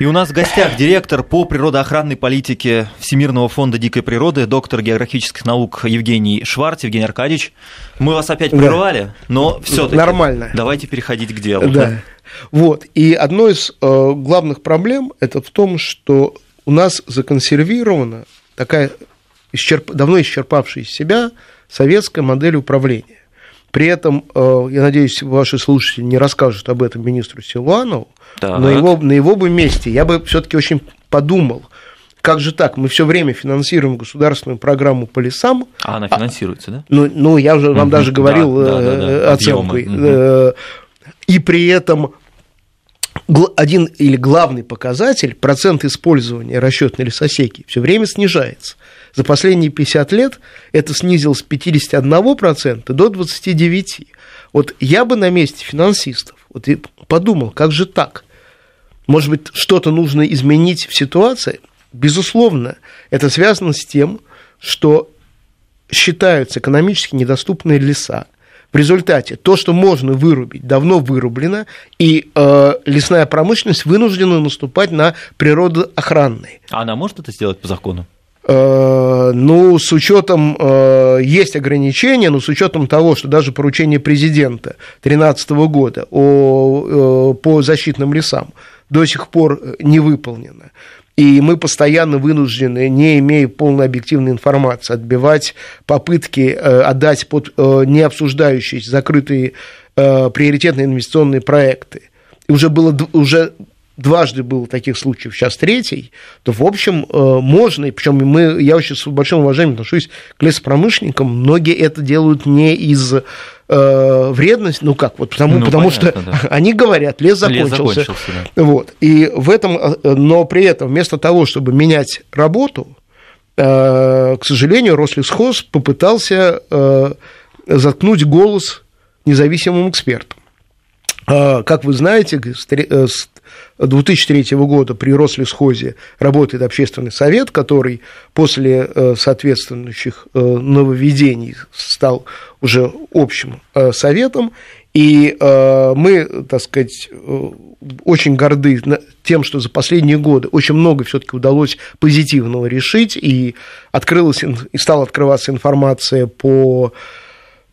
И у нас в гостях директор по природоохранной политике Всемирного фонда дикой природы, доктор географических наук Евгений Шварц, Евгений Аркадьевич. Мы вас опять прервали, да. но все-таки нормально. Давайте переходить к делу. Да. Вот. И одной из э, главных проблем это в том, что у нас законсервирована такая исчерп... давно исчерпавшая себя советская модель управления. При этом, э, я надеюсь, ваши слушатели не расскажут об этом министру Силуанову, так. но его, на его бы месте я бы все-таки очень подумал, как же так? Мы все время финансируем государственную программу по лесам. А она финансируется, а, да? Ну, ну, я уже вам угу, даже говорил да, да, да, да, оценкой. Угу. И при этом один или главный показатель, процент использования расчетной лесосеки, все время снижается. За последние 50 лет это снизилось с 51% до 29%. Вот я бы на месте финансистов вот подумал, как же так? Может быть, что-то нужно изменить в ситуации? Безусловно, это связано с тем, что считаются экономически недоступные леса. В результате то, что можно вырубить, давно вырублено, и э, лесная промышленность вынуждена наступать на природоохранные. А она может это сделать по закону? Э, ну, с учетом, э, есть ограничения, но с учетом того, что даже поручение президента 2013 года о, э, по защитным лесам до сих пор не выполнено. И мы постоянно вынуждены, не имея полной объективной информации, отбивать попытки отдать под не обсуждающиеся закрытые приоритетные инвестиционные проекты. И уже было уже дважды было таких случаев, сейчас третий, то, в общем, э, можно, и причем мы, я очень с большим уважением отношусь к лесопромышленникам, многие это делают не из э, вредность, ну как, вот потому, ну, потому понятно, что да. они говорят, лес закончился. Лес закончился да. Вот, и в этом, э, но при этом вместо того, чтобы менять работу, э, к сожалению, Рослесхоз попытался э, заткнуть голос независимым экспертам. А, как вы знаете, 2003 года при Рослесхозе работает общественный совет, который после э, соответствующих э, нововведений стал уже общим э, советом, и мы, так сказать, очень горды тем, что за последние годы очень много все-таки удалось позитивного решить, и открылась и стала открываться информация по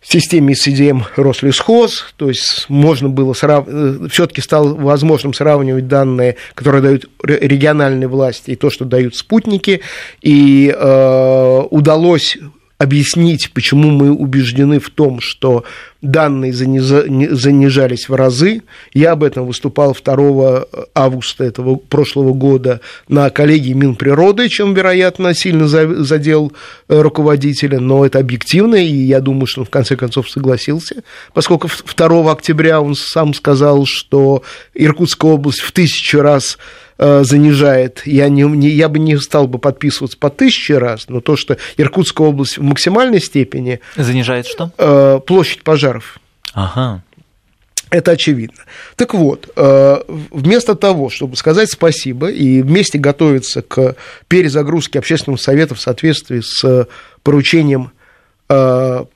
системе CDM Рослесхоз, то есть можно было срав... Э, все-таки стало возможным сравнивать данные, которые дают региональные власти, и то, что дают спутники, и э, удалось объяснить, почему мы убеждены в том, что данные занижались в разы. Я об этом выступал 2 августа этого прошлого года на коллегии Минприроды, чем, вероятно, сильно задел э, руководителя, но это объективно, и я думаю, что он в конце концов согласился, поскольку 2 октября он сам сказал, что Иркутская область в тысячу раз Э, занижает. Я, не, не, я бы не стал бы подписываться по тысяче раз, но то, что Иркутская область в максимальной степени... Занижает что? Э, площадь пожаров. Ага. Это очевидно. Так вот, э, вместо того, чтобы сказать спасибо и вместе готовиться к перезагрузке общественного совета в соответствии с поручением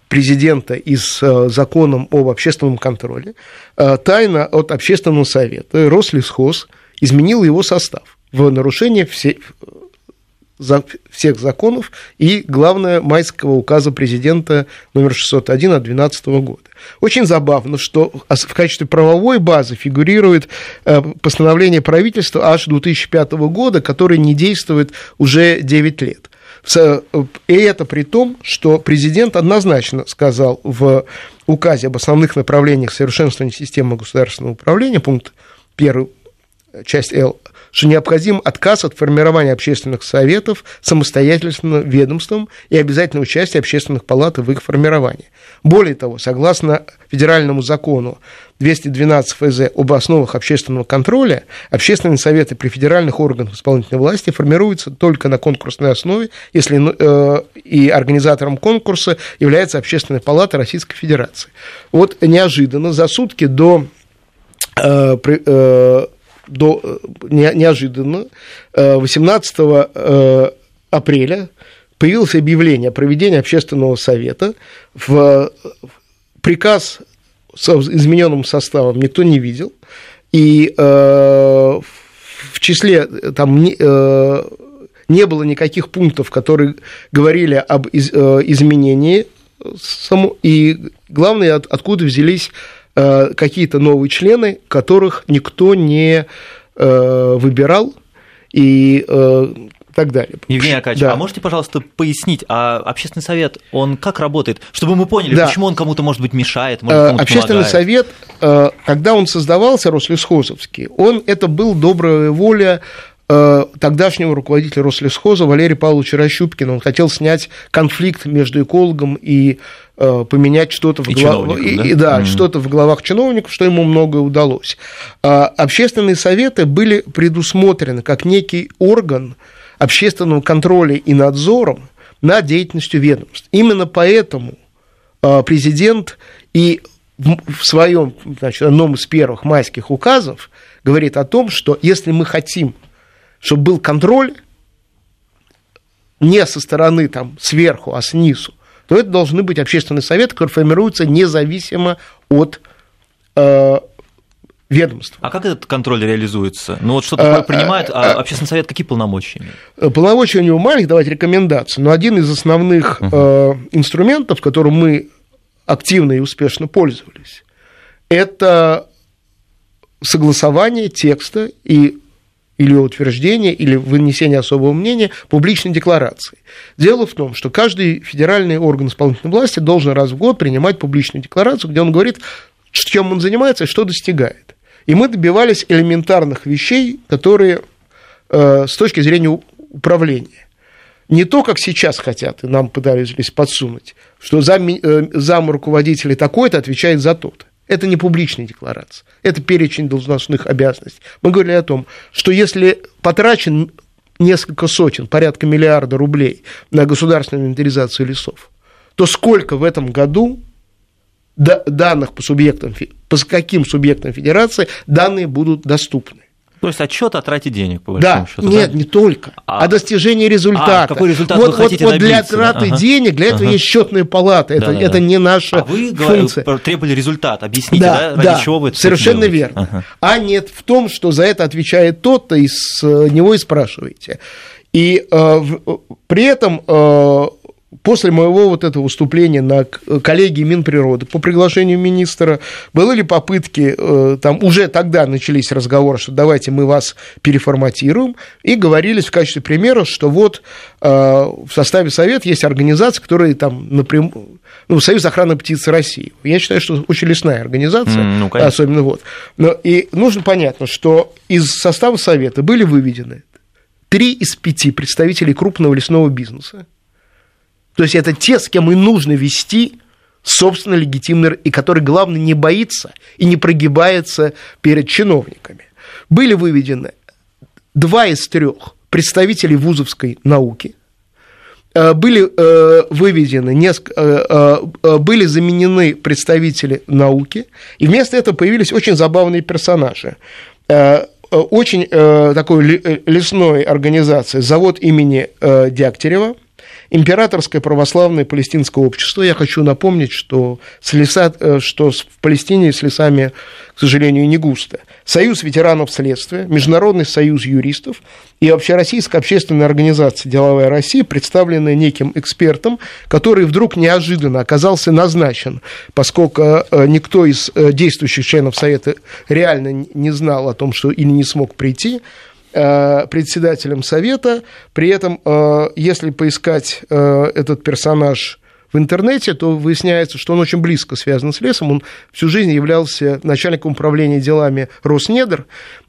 президента и с законом об общественном контроле, тайна от общественного совета Рослесхоз – изменил его состав в нарушение всех законов и, главное, майского указа президента номер 601 от 2012 года. Очень забавно, что в качестве правовой базы фигурирует э, постановление правительства аж 2005 года, которое не действует уже 9 лет. И это при том, что президент однозначно сказал в указе об основных направлениях совершенствования системы государственного управления, пункт 1 часть Л, что необходим отказ от формирования общественных советов самостоятельным ведомством и обязательное участие общественных палат в их формировании. Более того, согласно федеральному закону 212 ФЗ об основах общественного контроля, общественные советы при федеральных органах исполнительной власти формируются только на конкурсной основе, если э, и организатором конкурса является Общественная палата Российской Федерации. Вот неожиданно за сутки до э, э, до, э, неожиданно 18 э, э, апреля появилось объявление о проведении общественного совета. В приказ с измененным составом никто не видел. И в числе там не, не было никаких пунктов, которые говорили об из, изменении и главное, от, откуда взялись какие-то новые члены, которых никто не выбирал, и так далее. Евгений Аркадьевич, да. а можете, пожалуйста, пояснить, а общественный совет, он как работает, чтобы мы поняли, да. почему он кому-то, может быть, мешает, может, кому-то Общественный помогает? совет, э, когда он создавался, Рослесхозовский, он, это был добрая воля э, тогдашнего руководителя Рослесхоза Валерия Павловича Рощупкина. Он хотел снять конфликт между экологом и э, поменять что-то в, глав... и, да? И, да, mm-hmm. что-то в головах чиновников, что ему многое удалось. А общественные советы были предусмотрены как некий орган, общественного контроля и надзором над деятельностью ведомств. Именно поэтому а, президент и в своем, значит, одном из первых майских указов говорит о том, что если мы хотим, чтобы был контроль не со стороны там, сверху, а снизу, то это должны быть общественные советы, которые формируются независимо от э, ведомств. А как этот контроль реализуется? Ну вот что такое а, принимает, а, а общественный совет какие полномочия имеет? Э, полномочия у него маленькие, давать рекомендации, но один из основных угу. э, инструментов, которым мы активно и успешно пользовались, это согласование текста и или утверждение, или вынесение особого мнения публичной декларации. Дело в том, что каждый федеральный орган исполнительной власти должен раз в год принимать публичную декларацию, где он говорит, чем он занимается и что достигает. И мы добивались элементарных вещей, которые э, с точки зрения управления. Не то, как сейчас хотят, и нам пытались подсунуть, что зам, э, зам руководителя такой-то отвечает за тот. Это не публичная декларация, это перечень должностных обязанностей. Мы говорили о том, что если потрачен несколько сотен, порядка миллиарда рублей на государственную инвентаризацию лесов, то сколько в этом году данных по субъектам, по каким субъектам федерации данные будут доступны. То есть отчет о трате денег, по большому да, счету. Нет, да? не только. А, о достижении результата. А, какой результат вот, вы хотите вот, вот для траты ага. денег, для этого ага. есть счетная палата. Это, да, да, это да. не наша а вы функция. требовали результат. Объясните, да, да, ради да, чего вы это Совершенно верно. Ага. А нет в том, что за это отвечает тот-то, и с него и спрашиваете. И э, при этом э, после моего вот этого выступления на коллегии Минприроды по приглашению министра, были ли попытки, э, там уже тогда начались разговоры, что давайте мы вас переформатируем, и говорились в качестве примера, что вот э, в составе Совета есть организации, которые там напрямую, ну, Союз охраны птиц России. Я считаю, что очень лесная организация, mm, ну, особенно вот. Но, и нужно понятно, что из состава Совета были выведены три из пяти представителей крупного лесного бизнеса, то есть это те, с кем и нужно вести собственно легитимный, и который, главное, не боится и не прогибается перед чиновниками. Были выведены два из трех представителей вузовской науки, э, были э, выведены, несколько, э, были заменены представители науки, и вместо этого появились очень забавные персонажи. Очень такой лесной организации завод имени Дягтерева – Императорское православное палестинское общество. Я хочу напомнить, что, с леса, э, что в Палестине с лесами, к сожалению, не густо. Союз ветеранов следствия, Международный союз юристов и Общероссийская общественная организация «Деловая Россия», представленная неким экспертом, который вдруг неожиданно оказался назначен, поскольку э, никто из э, действующих членов Совета реально не знал о том, что или не смог прийти, председателем совета. При этом, э, если поискать э, этот персонаж в интернете, то выясняется, что он очень близко связан с лесом. Он всю жизнь являлся начальником управления делами Роснедр,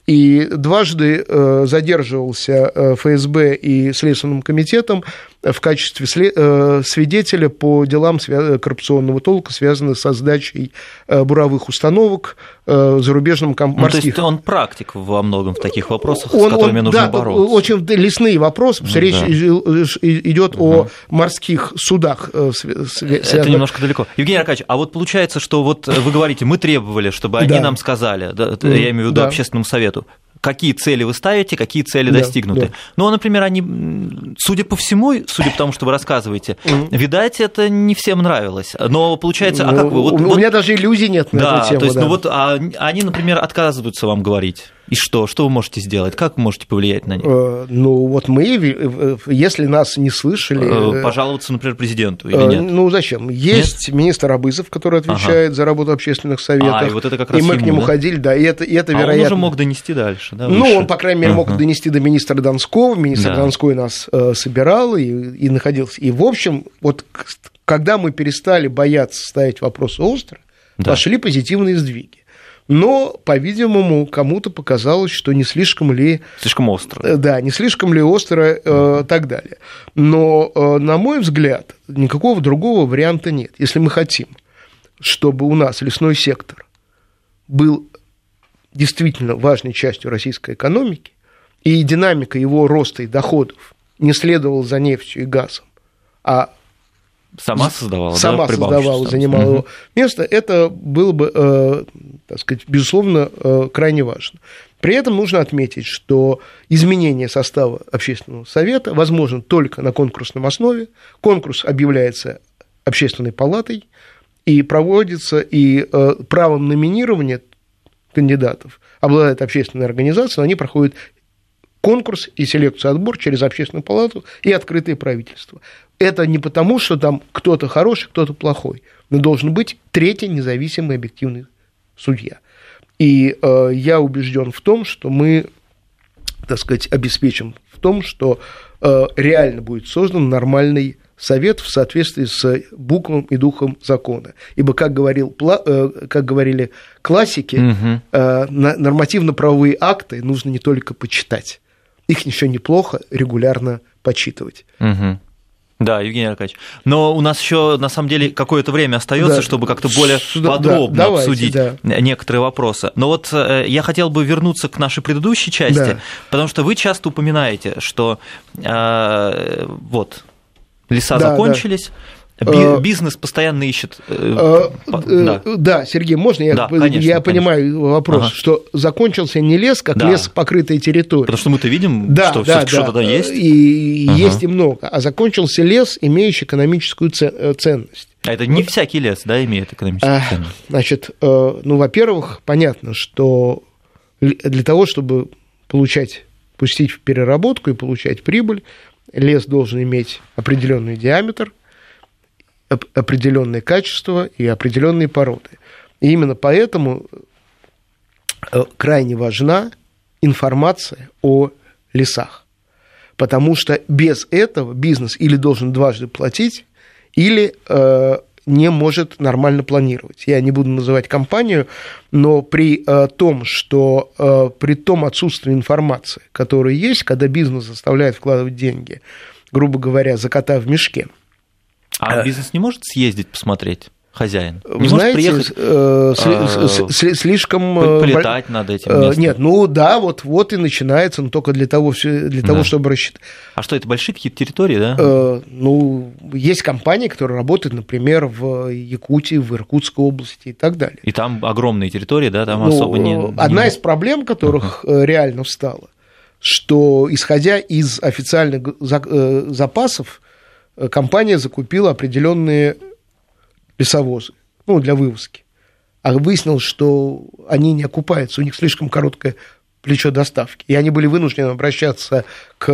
и дважды э, задерживался э, ФСБ и Следственным комитетом в качестве э, свидетеля по делам коррупционного толка, связанных со сдачей буровых установок зарубежным морских. Ну, то есть он практик во многом в таких вопросах, он, с которыми он, нужно да, бороться. Очень лесные вопросы, ну, речь да. идет угу. о морских судах. Это немножко далеко. Евгений Аркадьевич, а вот получается, что вот вы говорите, мы требовали, чтобы они да. нам сказали, да, я имею в виду да. общественному совету какие цели вы ставите, какие цели да, достигнуты. Да. Ну, например, они, судя по всему, судя по тому, что вы рассказываете, видать, это не всем нравилось. Но получается, ну, а как вы? Вот, у вот, меня даже иллюзий нет на да, эту тему. То есть, да. ну вот а, они, например, отказываются вам говорить. И что? Что вы можете сделать? Как вы можете повлиять на них? Э, ну, вот мы, э, если нас не слышали... Э, пожаловаться, например, президенту или нет? Ну, зачем? Есть нет? министр Абызов, который отвечает ага. за работу общественных советов. А, и вот это как раз И мы ему, к нему да? ходили, да, и это, и это а вероятно... он уже мог донести дальше, да? Ну, выше? Ну, он, по крайней мере, мог ага. донести до министра Донского. Министр да. Донской нас э, собирал и, и находился. И, в общем, вот когда мы перестали бояться ставить вопросы остро, да. пошли позитивные сдвиги но, по-видимому, кому-то показалось, что не слишком ли... Слишком остро. Э, да, не слишком ли остро э, так далее. Но, э, на мой взгляд, никакого другого варианта нет. Если мы хотим, чтобы у нас лесной сектор был действительно важной частью российской экономики, и динамика его роста и доходов не следовала за нефтью и газом, а Сама создавала, Сама да, создавала, занимала угу. его место. Это было бы, э, так сказать, безусловно, э, крайне важно. При этом нужно отметить, что изменение состава общественного совета возможно только на конкурсном основе. Конкурс объявляется общественной палатой и проводится, и э, правом номинирования кандидатов обладает общественная организация, но они проходят конкурс и селекцию отбор через общественную палату и открытое правительство это не потому, что там кто-то хороший, кто-то плохой, но должен быть третий независимый объективный судья. И э, я убежден в том, что мы, так сказать, обеспечим в том, что э, реально будет создан нормальный совет в соответствии с буквом и духом закона. Ибо, как, говорил, э, как говорили классики, угу. нормативно-правовые акты нужно не только почитать, их еще неплохо регулярно почитывать. Угу. Да, Евгений Аркадьевич. Но у нас еще на самом деле какое-то время остается, да. чтобы как-то более да, подробно да, обсудить да. некоторые вопросы. Но вот э, я хотел бы вернуться к нашей предыдущей части, да. потому что вы часто упоминаете, что э, вот леса да, закончились. Да бизнес постоянно ищет. Э, э, да. да, Сергей, можно я, да, конечно, я понимаю вопрос, ага. что закончился не лес, как да. лес покрытая территория. Потому что мы-то видим, да, что да, да. что-то там есть. И ага. есть и много. А закончился лес, имеющий экономическую ценность. А это не вот. всякий лес, да, имеет экономическую ценность? Значит, ну, во-первых, понятно, что для того, чтобы получать, пустить в переработку и получать прибыль, лес должен иметь определенный диаметр – определенные качества и определенные породы. И именно поэтому э, крайне важна информация о лесах. Потому что без этого бизнес или должен дважды платить, или э, не может нормально планировать. Я не буду называть компанию, но при э, том, что э, при том отсутствии информации, которая есть, когда бизнес заставляет вкладывать деньги, грубо говоря, за кота в мешке – а э, бизнес не может съездить посмотреть? хозяин. Не знаете, приехать, э, э, слишком... Э, полетать над этим местом. Нет, ну да, вот, вот и начинается, но только для того, для того да. чтобы рассчитать. А что, это большие какие-то территории, да? Ну, есть компании, которые работают, например, в Якутии, в Иркутской области и так далее. И там огромные территории, да, там ну, особо не... Одна не... из проблем, которых uh-huh. реально встала, что, исходя из официальных запасов, Э, компания закупила определенные лесовозы, ну, для вывозки. А выяснилось, что они не окупаются, у них слишком короткое плечо доставки. И они были вынуждены обращаться к,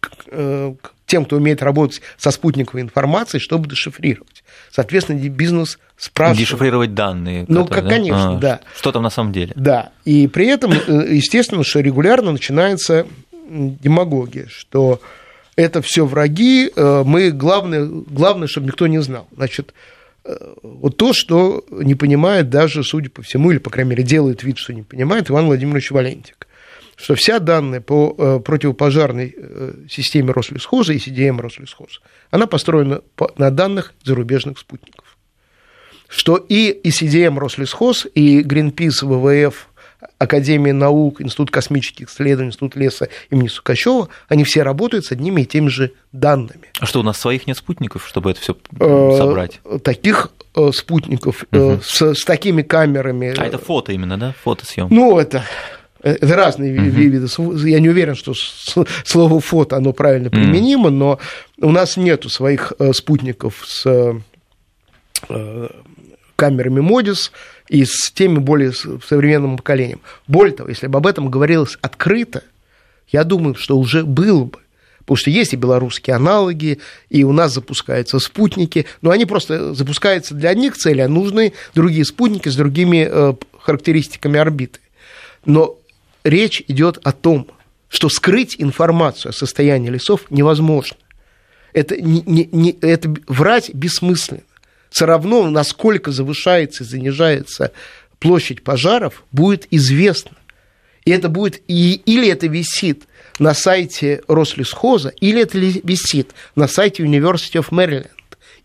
к, э, к тем, кто умеет работать со спутниковой информацией, чтобы дешифрировать. Соответственно, бизнес спрашивает. Дешифрировать данные. Ну, которые, как, конечно, а, да. Что там на самом деле. Да. И при этом, э, естественно, что регулярно начинается демагогия, что это все враги, э, мы главное, главное, чтобы никто не знал. Значит, э, вот то, что не понимает даже, судя по всему, или, по крайней мере, делает вид, что не понимает Иван Владимирович Валентик, что вся данная по э, противопожарной системе Рослесхоза и CDM Рослесхоза, она построена на данных зарубежных спутников. Что и CDM Рослесхоз, и Greenpeace, ВВФ, Академия наук, Институт космических исследований, Институт леса имени Сукачева, они все работают с одними и теми же данными. А что, у нас своих нет спутников, чтобы это все э, собрать? Таких э, спутников угу. с, с такими камерами. А это фото именно, да? Фотосъемка? Ну, это это разные uh виды. Я не уверен, что слово фото оно правильно применимо, uh но у нас нету своих спутников с камерами Модис, и с теми более современным поколением. Более того, если бы об этом говорилось открыто, я думаю, что уже было бы. Потому что есть и белорусские аналоги, и у нас запускаются спутники, но они просто запускаются для одних целей, а нужны другие спутники с другими э, характеристиками орбиты. Но речь идет о том, что скрыть информацию о состоянии лесов невозможно. Это, не, не, это врать бессмысленно. Все равно, насколько завышается и занижается площадь пожаров, будет известно. И это будет, и, или это висит на сайте Рослесхоза, или это висит на сайте University of Maryland.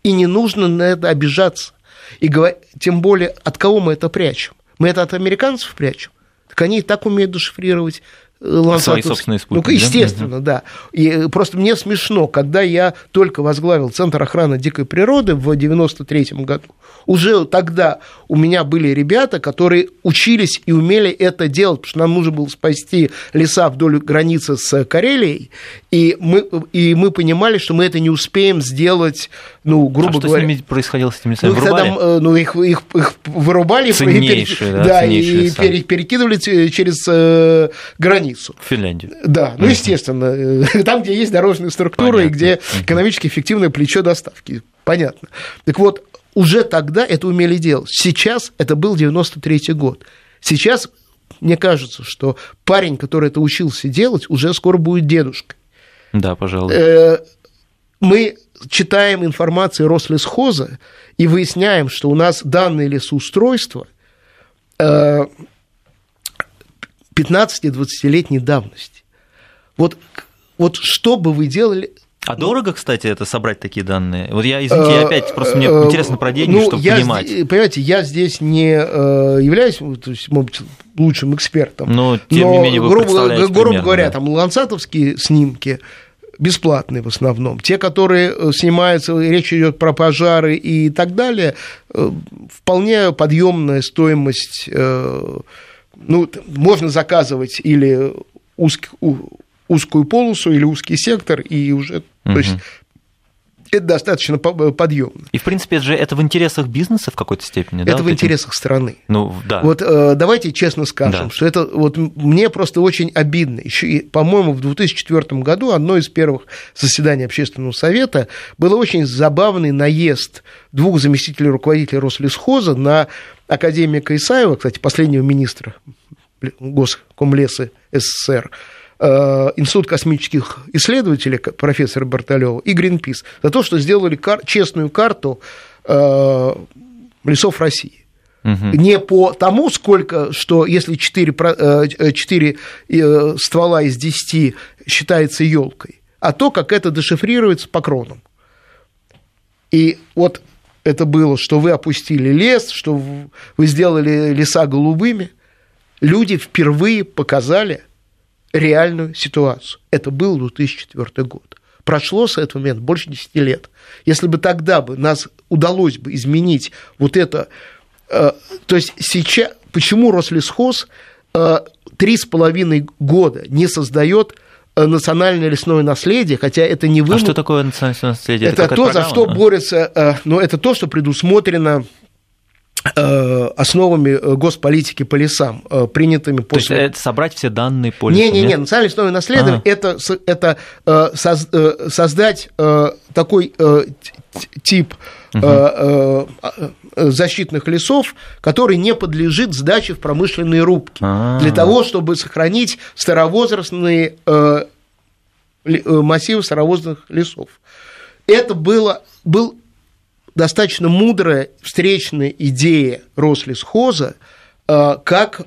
И не нужно на это обижаться. И тем более, от кого мы это прячем? Мы это от американцев прячем? Так они и так умеют дешифрировать Свои собственные спутники. Ну, естественно, да. И просто мне смешно, когда я только возглавил Центр охраны дикой природы в 93 году, уже тогда у меня были ребята, которые учились и умели это делать, потому что нам нужно было спасти леса вдоль границы с Карелией, и мы, и мы понимали, что мы это не успеем сделать, ну, грубо а что говоря... с ними происходило с этими лесами? Ну, Вырубали? Там, э, ну их, их, их вырубали ценнейшие, и, да, да, и пере, перекидывали через э, границу. В Финляндию. Да, ну, естественно, там, где есть дорожные структуры, Понятно. и где экономически эффективное плечо доставки. Понятно. Так вот, уже тогда это умели делать. Сейчас это был 93-й год. Сейчас мне кажется, что парень, который это учился делать, уже скоро будет дедушкой. Да, пожалуй. Э, мы читаем информацию Рослесхоза и выясняем, что у нас данные лесоустройства 15-20-летней давности. Вот, вот что бы вы делали а дорого, кстати, это собрать такие данные? Вот я, извините, я опять просто мне интересно про деньги, ну, чтобы я понимать. Здесь, понимаете, я здесь не э, являюсь, то есть, может быть, лучшим экспертом. Но, тем но, не менее, вы грубо, грубо примерно, говоря, да. там лансатовские снимки бесплатные в основном. Те, которые э, снимаются, речь идет про пожары и так далее, э, вполне подъемная стоимость. Ну, можно заказывать или узкий узкую полосу или узкий сектор, и уже, угу. то есть это достаточно подъемно. И, в принципе, же это в интересах бизнеса в какой-то степени, это да? в интересах этим? страны. Ну, да. Вот э, давайте честно скажем, да. что это вот мне просто очень обидно. Еще, по-моему, в 2004 году одно из первых заседаний общественного совета было очень забавный наезд двух заместителей руководителя Рослесхоза на академика Исаева, кстати, последнего министра Госкомлеса СССР, Э, Институт космических исследователей профессора Бартолева и Гринпис за то, что сделали кар- честную карту э, лесов России. Угу. Не по тому, сколько, что если 4, 4 э, ствола из 10 считается елкой, а то, как это дешифрируется по кронам. И вот это было, что вы опустили лес, что вы сделали леса голубыми. Люди впервые показали, реальную ситуацию. Это был 2004 год. Прошло с этого момента больше 10 лет. Если бы тогда бы нас удалось бы изменить вот это, э, то есть сейчас, почему Рослесхоз э, три с половиной года не создает национальное лесное наследие, хотя это не вымысел. А что такое национальное наследие? Это, это то, за что борется, э, но это то, что предусмотрено Э, основами э, госполитики по лесам, э, принятыми после... То есть это собрать все данные по лесу? Не-не-не, национальное основное наследование это, это создать такой тип угу. защитных лесов, который не подлежит сдаче в промышленные рубки, А-а-а. для того, чтобы сохранить старовозрастные массивы старовозрастных лесов. Это было, был достаточно мудрая встречная идея Рослесхоза, как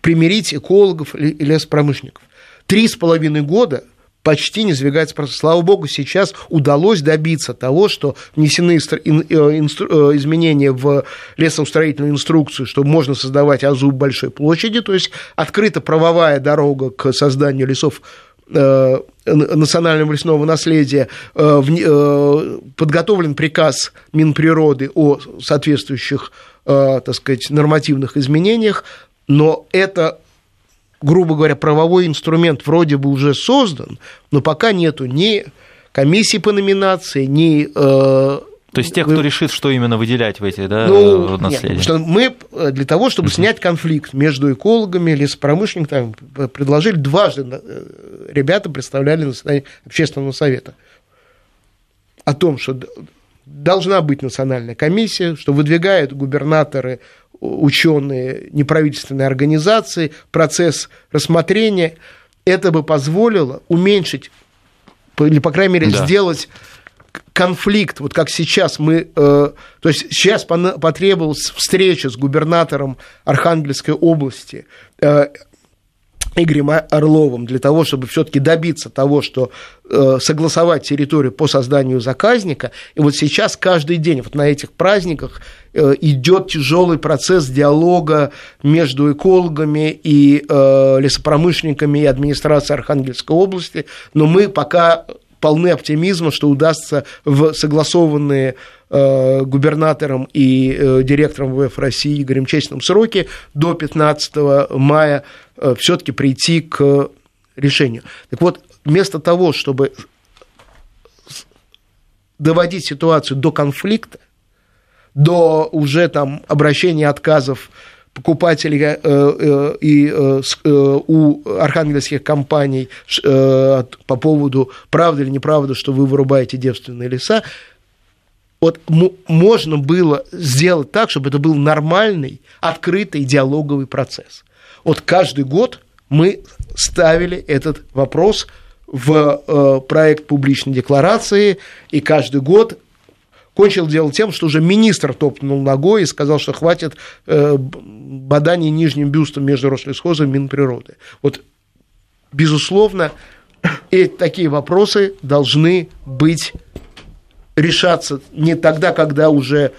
примирить экологов и леспромышленников. Три с половиной года почти не сдвигается процесс. Слава богу, сейчас удалось добиться того, что внесены э, изменения в лесоустроительную инструкцию, что можно создавать АЗУ большой площади, то есть открыта правовая дорога к созданию лесов Э, национального лесного наследия э, э, подготовлен приказ Минприроды о соответствующих, так сказать, нормативных изменениях, но это грубо говоря, правовой инструмент вроде бы уже создан, но пока нету ни комиссии по номинации, ни То есть тех, кто решит, что именно выделять в эти да, ну, наследия? Нет, что мы для того, чтобы uh-huh. снять конфликт между экологами, лесопромышленниками, предложили дважды ребята представляли на заседании общественного совета о том, что должна быть национальная комиссия, что выдвигают губернаторы, ученые, неправительственные организации, процесс рассмотрения. Это бы позволило уменьшить, или, по крайней мере, да. сделать конфликт, вот как сейчас мы, э, то есть сейчас потребовалась встреча с губернатором Архангельской области, э, Игорем Орловым для того, чтобы все-таки добиться того, что э, согласовать территорию по созданию заказника. И вот сейчас каждый день вот на этих праздниках э, идет тяжелый процесс диалога между экологами и э, лесопромышленниками и администрацией Архангельской области. Но мы пока полны оптимизма, что удастся в согласованные э, губернатором и э, директором ВФ России Игорем Честным сроки до 15 мая э, все-таки прийти к решению. Так вот, вместо того, чтобы доводить ситуацию до конфликта, до уже там обращения отказов покупателей э, э, и э, у архангельских компаний по поводу правда или неправда, что вы вырубаете девственные леса, вот можно было сделать так, чтобы это был нормальный, открытый диалоговый процесс. Вот каждый год мы ставили этот вопрос в проект публичной декларации, и каждый год кончил дело тем, что уже министр топнул ногой и сказал, что хватит э, боданий нижним бюстом между Рослесхозом и Минприроды. Вот, безусловно, и такие вопросы должны быть решаться не тогда, когда уже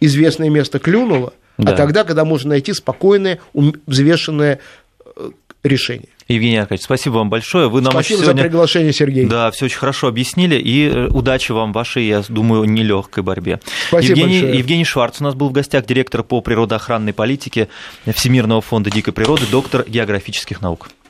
известное место клюнуло, а да. а тогда, когда можно найти спокойное, взвешенное решение. Евгений Аркадьевич, спасибо вам большое. Вы нам спасибо сегодня... за приглашение, Сергей. Да, все очень хорошо объяснили, и э, удачи вам в вашей, я думаю, нелегкой борьбе. Спасибо Евгений, большое. Евгений Шварц у нас был в гостях, директор по природоохранной политике Всемирного фонда дикой природы, доктор географических наук.